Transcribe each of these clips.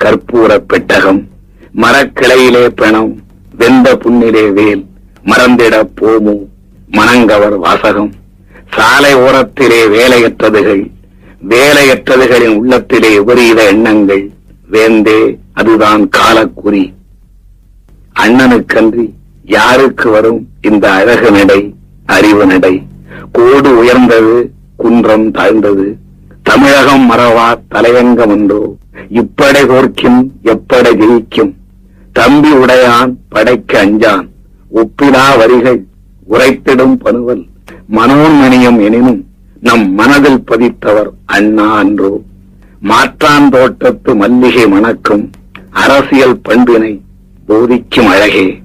கற்பூர பெட்டகம் மரக்கிளையிலே பிணம் வெந்த புண்ணிலே வேல் மறந்திட போமோ மணங்கவர் வாசகம். சாலை ஓரத்திலே வேலையற்றதுகள் வேலையற்றதுகளின் உள்ளத்திலே விபரீத எண்ணங்கள் வேந்தே அதுதான் காலக்குறி. அண்ணனுக்கன்றி யாருக்கு வரும் இந்த அழகு நடை அறிவு நடை? கோடு உயர்ந்தது குன்றம் தாழ்ந்தது. தமிழகம் மறவா தலையங்கம் உண்டோ இப்படை கோர்க்கும் எப்படை ஜெயிக்கும். தம்பி உடையான் படைக்கு அஞ்சான். ஒப்பிலா வரிகள் உரைத்திடும் பணுவல். மனோன்மணியம் எனினும் நம் மனதில் பதித்தவர் அண்ணா அன்றோ. மாற்றான் தோட்டத்து மல்லிகை மணக்கும் அரசியல் பண்பினை போதிக்கும் அழகே.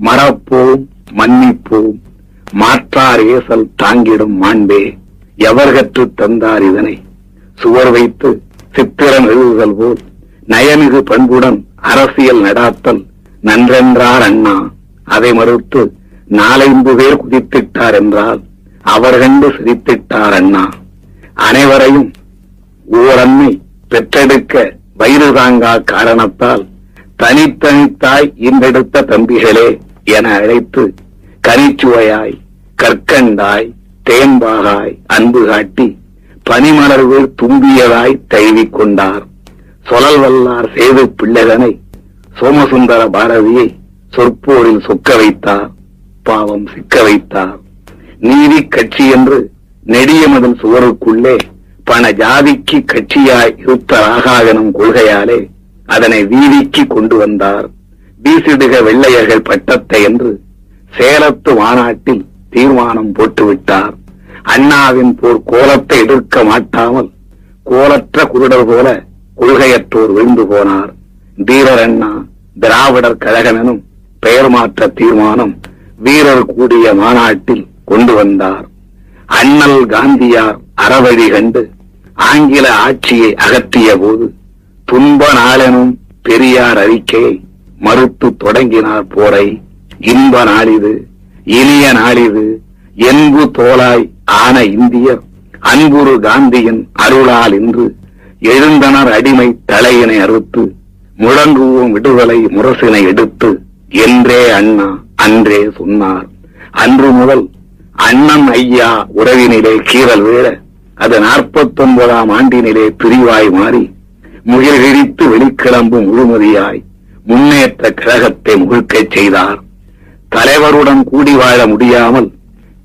மறப்போம் மன்னிப்போம் மாற்றார் ஏசல் தாங்கிடும் மாண்பே. எவர் கற்று தந்தார் இதனை? சுவர் வைத்து சித்திரம் எழுதுதல் போல் நயமிகு பண்புடன் அரசியல் நடாத்தல் நன்றென்றார் அண்ணா. அதை மறுத்து நாலைந்து பேர் குதித்திட்டார் என்றால் அவர் கண்டு சிரித்திட்டார் அண்ணா. அனைவரையும் ஓரன்னை பெற்றெடுக்க வயிறு தாங்கா காரணத்தால் தனித்தனித்தாய் இன்றெடுத்த தம்பிகளே என அழைத்து கனிச்சுவையாய் கற்கண்டாய் தேம்பாகாய் அன்பு காட்டி பனிமலர்கள் தும்பியதாய் தழுவிக் கொண்டார் சொலல் வல்லார் சேது பிள்ளைதனை சோமசுந்தர பாரதியை சொற்போரில் சொக்க வைத்தார் பாவம் சிக்க வைத்தார். நீதி கட்சி என்று நெடியமதன் சுவருக்குள்ளே பண ஜாதிக்கு கட்சியாய் இருத்த இருத்தராகாகனும் கொள்கையாலே அதனை வீதிக்கு கொண்டு வந்தார். வீசிடுக வெள்ளையர்கள் பட்டத்தை என்று சேலத்து மாநாட்டில் தீர்மானம் போட்டுவிட்டார். அண்ணாவின் போர் கோலத்தை எதிர்க்க மாட்டாமல் கோலற்ற குருடர் போல கொள்கையற்றோர் விழுந்து போனார். தீரர் அண்ணா திராவிடர் கழகனும் பெயர் மாற்ற தீர்மானம் வீரர் கூடிய மாநாட்டில் கொண்டு வந்தார். அண்ணல் காந்தியார் அறவழி கண்டு ஆங்கில ஆட்சியை அகற்றிய போது துன்ப நாளெனும் பெரியார் அறிக்கையை மறுத்து தொடங்கினார் போரை. இன்ப நாளிது இனிய நாளிது என்பு தோலாய் ஆன இந்தியர் அன்புரு காந்தியின் அருளால் இன்று எழுந்தனர் அடிமை தலையினை அறுத்து முழங்குவோம் விடுதலை முரசினை எடுத்து என்றே அண்ணா அன்றே சொன்னார். அன்று முதல் அண்ணன் ஐயா உறவினிலே கீறல் வீழ அது நாற்பத்தொன்பதாம் ஆண்டினிலே பிரிவாய் மாறி முகிழ்கிழித்து வெளிக்கிளம்பும் முழுமதியாய் முன்னேற்ற கழகத்தை முழுக்கச் செய்தார். தலைவருடன் கூடி வாழ முடியாமல்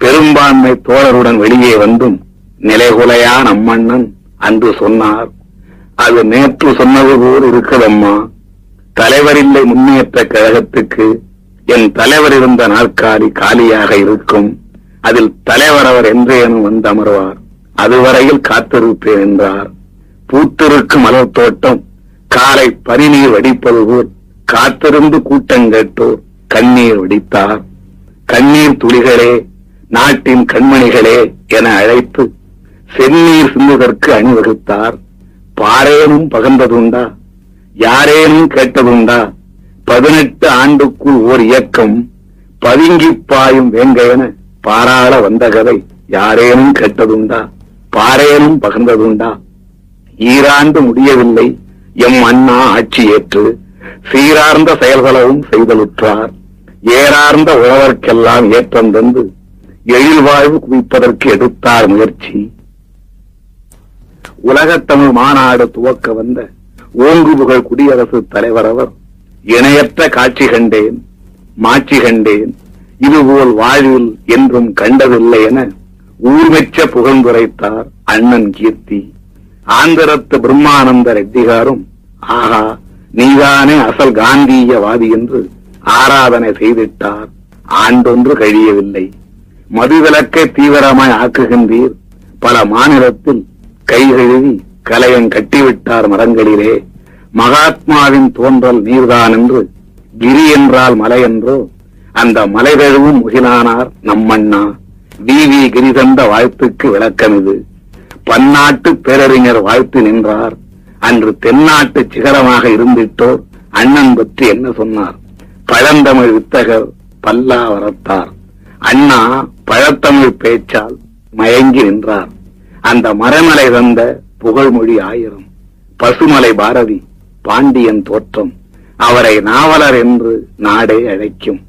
பெரும்பான்மை தோழருடன் வெளியே வந்தும் நிலைகுலையா நம்மண்ணன் அன்று சொன்னார். அது நேற்று சொன்னது போல் இருக்குதம்மா. தலைவரில்லை முன்னேற்ற கழகத்துக்கு என் தலைவர் இருந்த நாற்காலி காலியாக இருக்கும். அதில் தலைவர் அவர் என்றேனும் வந்து அமர்வார். அதுவரையில் காத்திருப்பேன் என்றார். பூத்திருக்கும் மலர் தோட்டம் காலை பனிநீர் வடிப்பது போல் காத்திருந்து கூட்டம் கேட்டோர் கண்ணீர் வடித்தார். கண்ணீர் துளிகளே நாட்டின் கண்மணிகளே என அழைத்து செந்நீர் சிந்துவதற்கு அணிவகுத்தார். பாரேனும் பகந்ததுண்டா யாரேனும் கேட்டதுண்டா? பதினெட்டு ஆண்டுக்குள் ஓர் இயக்கம் பதுங்கி பாயும் வேங்கையென பாராள வந்த கதை யாரேனும் கேட்டதுண்டா? பாரேனும் பகந்ததுண்டா ஈராண்டு முடியவில்லை எம் அண்ணா ஆட்சி ஏற்று சீரார்ந்த செயல்களவும் செய்தலுற்றார். ஏறார்ந்த உழவர்க்கெல்லாம் ஏற்றம் தந்து எழில் வாழ்வு குவிப்பதற்கு எடுத்தார் முயற்சி. உலகத்தமிழ் மாநாடு துவக்க வந்த ஓங்கு புகழ் குடியரசு தலைவர் அவர் இணையற்ற காட்சி கண்டேன் மாட்சி கண்டேன் இதுபோல் வாழ்வில் என்றும் கண்டதில்லை என ஊர்மெச்ச புகழ்ந்துரைத்தார் அண்ணன் கீர்த்தி. ஆந்திரத்து பிரம்மானந்த ரெட்டிகாரும் ஆஹா நீதானே அசல் காந்தியவாதி என்று ஆராதனை செய்திட்டார். ஆண்டொன்று கழியவில்லை. மதுவிலக்கை தீவிரமாய் ஆக்குகின்றீர். பல மாநிலத்தில் கை கழுவி கலையம் கட்டிவிட்டார் மரங்களிலே. மகாத்மாவின் தோன்றல் நீர்தான் என்று கிரி என்றால் மலை என்றோ அந்த மலை தழுவும் முகிலானார் நம்மண்ணா. வி. வி. கிரி தந்த வாழ்த்துக்கு விளக்கம் இது பன்னாட்டு பேரறிஞர் வாழ்த்து நின்றார். அன்று தென்னாட்டு சிகரமாக இருந்திட்டோர் அண்ணன் பற்றி என்ன சொன்னார்? பழந்தமிழ் வித்தகர் பல்லாவரத்தார். அண்ணா பழத்தமிழ் பேச்சால் மயங்கி நின்றார். அந்த மரமலை தந்த புகழ்மொழி ஆயிரம். பசுமலை பாரதி பாண்டியன் தோற்றம். அவரை நாவலர் என்று நாடே அழைக்கும்.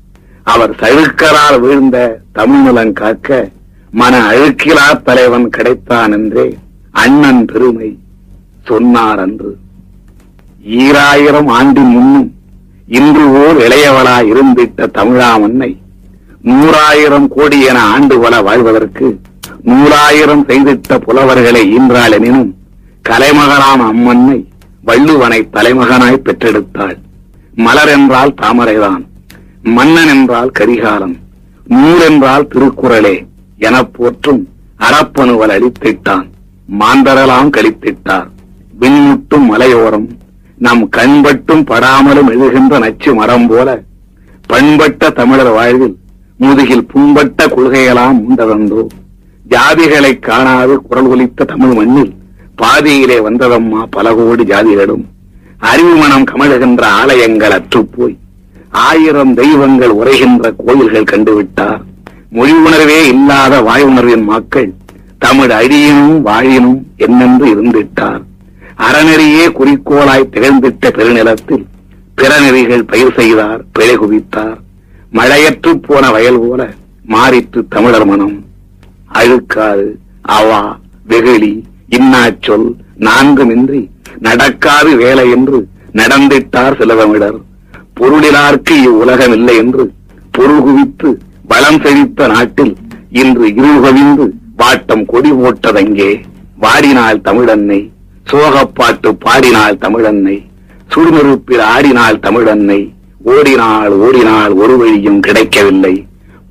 அவர் சழுக்கரால் வீழ்ந்த தமிழ்நலம் காக்க மன அழுக்கிலா தலைவன் கிடைத்தான் என்றே அண்ணன் பெருமை சொன்னார் அன்று. ஈராயிரம் ஆண்டு முன்னும் இன்று ஓர் இளையவளா இருந்திட்ட தமிழாமன்னை நூறாயிரம் கோடி என ஆண்டு வள வாழ்வதற்கு நூறாயிரம் செய்திட்ட புலவர்களை ஈன்றாள் எனினும் கலைமகளான அம்மன்னை வள்ளுவனை தலைமகனாய் பெற்றெடுத்தாள். மலர் என்றால் தாமரைதான் மன்னன் என்றால் கரிகாலன் நூல் என்றால் திருக்குறளே எனப் போற்றும் அறப்பணுவல் அளித்திட்டான் மாந்தரலாம் கழித்திட்டார். விண்முட்டும் மலையோரம் நம் கண்பட்டும் படாமலும் எழுகின்ற நச்சு மரம் போல பண்பட்ட தமிழர் வாழ்வில் முதுகில் புண்பட்ட கொள்கைகளாம் உண்டதன்றோ? ஜாதிகளை காணாது குரல் ஒலித்த தமிழ் மண்ணில் பாதியிலே வந்ததம்மா பல கோடி ஜாதிகளும். அறிவு மனம் கமழுகின்ற ஆலயங்கள் அற்றுப்போய். ஆயிரம் தெய்வங்கள் உரைகின்ற கோயில்கள் கண்டுவிட்டார் மொழி உணர்வே இல்லாத வாய் உணர்வின் மக்கள் தமிழ் அழியினும் வாழினும் என்னென்று இருந்திட்டார். அறநெறியே குறிக்கோளாய் திகழ்ந்திட்ட பெருநிலத்தில் பிறநெறிகள் பயிர் செய்தார் பிழை குவித்தார். மழையற்று போன வயல் போல மாறிற்று தமிழர் மனம். அழுக்காறு அவா வெகுளி இன்னாச்சொல் நான்குமின்றி நடக்காது வேலை என்று நடந்திட்டார் சில தமிழர் பொருளிலார்க்கு இவ்வுலகம் இல்லை என்று பொருள் குவித்து பலம் செழித்த நாட்டில் இன்று இருள்கவிந்து வாட்டம் கொடி போட்டதங்கே. வாடினாள் தமிழன்னை சோகப்பாட்டு பாடினாள் தமிழன்னை சுடுநெருப்பில் ஆடினாள் தமிழன்னை ஓடினாள் ஓடினாள் ஒரு வழியும் கிடைக்கவில்லை.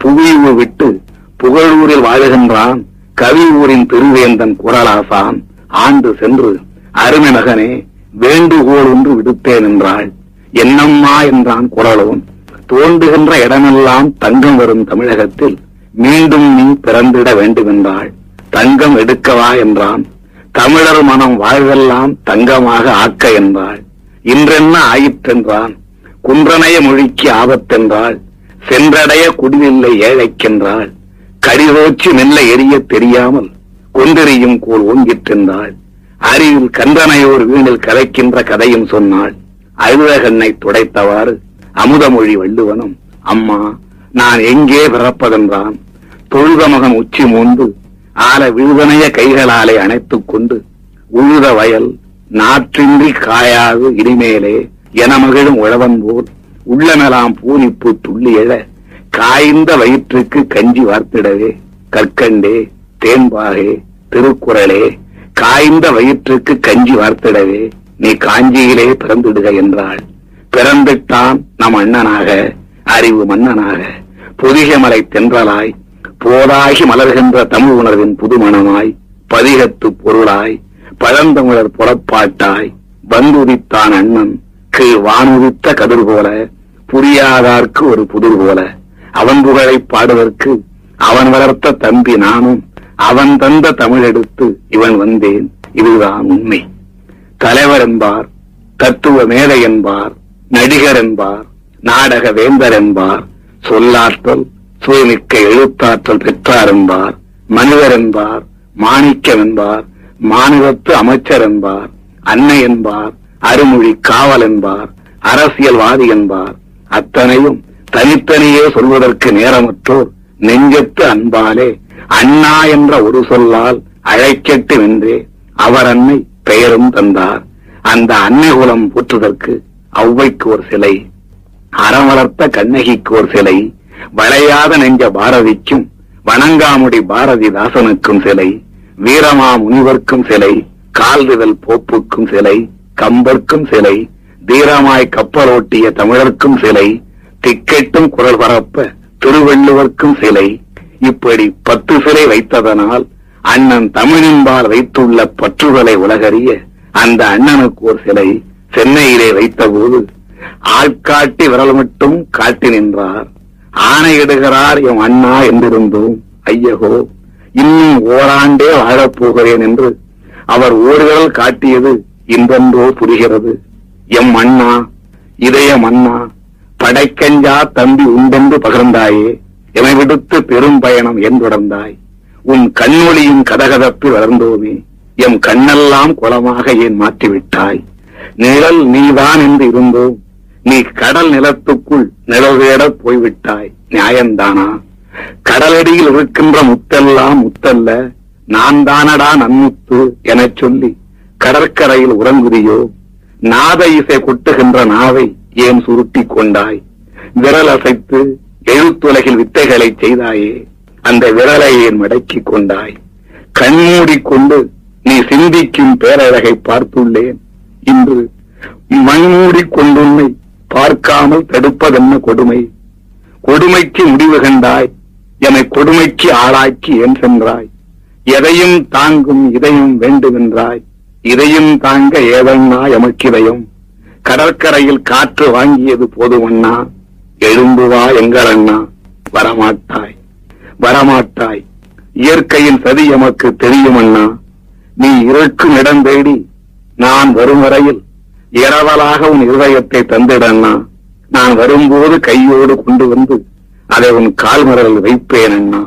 புவியூர் விட்டு புகழூரில் வாழுகின்றான் கவி ஊரின் திருவேந்தன் குரலாசான். ஆண்டு சென்று அருமை மகனே வேண்டுகோள் ஒன்று விடுத்தேன் என்றாள். என்னம்மா என்றான் குரலும் தோன்றுகின்ற இடமெல்லாம் தங்கம் வரும் தமிழகத்தில் மீண்டும் நீ பிறந்திட வேண்டுமென்றாள். தங்கம் எடுக்கவா என்றான். தமிழர் மனம் வாழ்வெல்லாம் தங்கமாக ஆக்க என்றாள். இன்றென்ன ஆயிற்றென்றான்? குன்றனைய மொழிக்கு ஆபத்தென்றாள் சென்றடைய குடிநில்லை ஏழைக்கென்றாள் கடிதோச்சி மெல்ல எரிய தெரியாமல் கொண்டெறியும் கோல் ஓங்கிற்றென்றாள் அறிவில் கந்தனையோர் வீணில் கதைக்கின்ற கதையும் சொன்னாள் அழுதகண்ணை துடைத்தவாறு அமுதமொழி வள்ளுவனும் அம்மா நான் எங்கே பிறப்பதென்றான்? தொழுத மகன் உச்சி மூண்டு ஆல விழுதனைய கைகளாலே அணைத்துக் கொண்டு உழுத வயல் நாற்றின்றி காயாது இனிமேலே என மகிழும் உழவன் போல் உள்ளனலாம் பூனிப்பு துள்ளி எழ காய்ந்த வயிற்றுக்கு கஞ்சி வார்த்திடவே கற்கண்டே தேன்பாகே திருக்குறளே காய்ந்த வயிற்றுக்கு கஞ்சி வார்த்திடவே நீ காஞ்சியிலே பிறந்திடுக என்றாள். பிறந்துட்டான் நம் அண்ணனாக அறிவு மன்னனாக பொதிகமலை தென்றலாய் போதாகி மலர்கின்ற தமிழ் உணர்வின் புதுமணமாய் பதிகத்து பொருளாய் பழந்தமிழர் புறப்பாட்டாய் வந்துதித்தான் அண்ணன். கீழ் வானுதித்த கதிர் போல புரியாதார்க்கு ஒரு புதிர் போல. அவன் புகழை பாடுவதற்கு அவன் வளர்த்த தம்பி நானும் அவன் தந்த தமிழ் எடுத்து இவன் வந்தேன். இதுதான் உண்மை. தலைவர் என்பார் தத்துவ மேதை என்பார் நடிகர் என்பார் நாடக வேந்தர் என்பார் சொல்லாற்றல் சுயமிக்க எழுத்தாற்றல் பெற்றார் என்பார் மனிதர் என்பார் மாணிக்கம் என்பார் மாநிலத்து அமைச்சர் என்பார் அன்னை என்பார் அருமொழி காவல் என்பார் அரசியல்வாதி என்பார். அத்தனையும் தனித்தனியே சொல்வதற்கு நேரமற்றோர் நெஞ்சத்து அன்பாலே அண்ணா என்ற ஒரு சொல்லால் அழைக்கட்டு என்றே அவர் அன்னை பெயரும் தந்தார். அந்த அன்னை குலம் போற்றுதற்கு ஔவைக்கு ஒரு சிலை அறம் வளர்த்த கண்ணகிக்கு ஒரு சிலை வளையாத நெஞ்ச பாரதிக்கும் வணங்காமுடி பாரதிதாசனுக்கும் சிலை வீரமா முனிவர்க்கும் சிலை கால்விதல் போப்புக்கும் சிலை கம்பர்க்கும் சிலை தீரமாய் கப்பலோட்டிய தமிழர்க்கும் சிலை திக்கெட்டும் குரல் பரப்ப திருவள்ளுவர்க்கும் சிலை. இப்படி பத்து சிலை வைத்ததனால் அண்ணன் தமிழின்பால் வைத்துள்ள பற்றுகளை உலகறிய அந்த அண்ணனுக்கு ஒரு சிலை சென்னையிலே வைத்தபோது ஆள்காட்டி விரல் மட்டும் காட்டி நின்றார். ஆணையிடுகிறார் எம் அண்ணா என்றிருந்தோம். ஐயகோ இன்னும் ஓராண்டே வாழப்போகிறேன் என்று அவர் ஓர்விரல் காட்டியது இன்றென்றோ புரிகிறது. எம் அண்ணா இதயம் அண்ணா படைக்கஞ்சா தம்பி உண்டென்று பகிர்ந்தாயே எமை விடுத்து பெரும் பயணம் என் தொடர்ந்தாய். உன் கண்ணொளியின் கதகதப்பு வளர்ந்தோமே எம் கண்ணெல்லாம் குளமாக ஏன் மாற்றிவிட்டாய்? நிழல் நீதான் என்று இருந்தோம் நீ கடல் நிலத்துக்குள் நிழல் தேட போய்விட்டாய் நியாயம்தானா கடலடியில் இருக்கின்ற முத்தெல்லாம் முத்தல்ல நான் தானடா நன்முத்து எனச் சொல்லி கடற்கரையில் உறங்குதியோ? நாத இசை கொட்டுகின்ற நாவை ஏன் சுருட்டிக் கொண்டாய்? விரல் அசைத்து எழுத்துலகில் வித்தைகளை செய்தாயே அந்த விரலை ஏன் மடக்கிக் கொண்டாய்? கண்மூடிக் கொண்டு நீ சிந்திக்கும் பேரழகை பார்த்துள்ளேன். இன்று மண்மூடிக் கொண்டுன்னை பார்க்காமல் தடுப்பதென்ன கொடுமை? கொடுமைக்கு முடிவு கண்டாய் என்னை கொடுமைக்கு ஆளாக்கி ஏன் சென்றாய்? எதையும் தாங்கும் இதையும் வேண்டுமென்றாய்? இதையும் தாங்க ஏவண்ணா எமக்கிதையும் கடற்கரையில் காற்று வாங்கியது போதுமண்ணா. எழும்புவா எங்கள் அண்ணா வரமாட்டாய். வரமாட்டாய். இயற்கையின் சதி எமக்கு தெரியும் அண்ணா நீ இருக்கும் இடம் தேடி நான் வரும் வரையில் இரவலாக உன் இருதயத்தை தந்திடண்ணா. நான் வரும்போது கையோடு கொண்டு வந்து அதை உன் கால்மரல் வைப்பேன் அண்ணா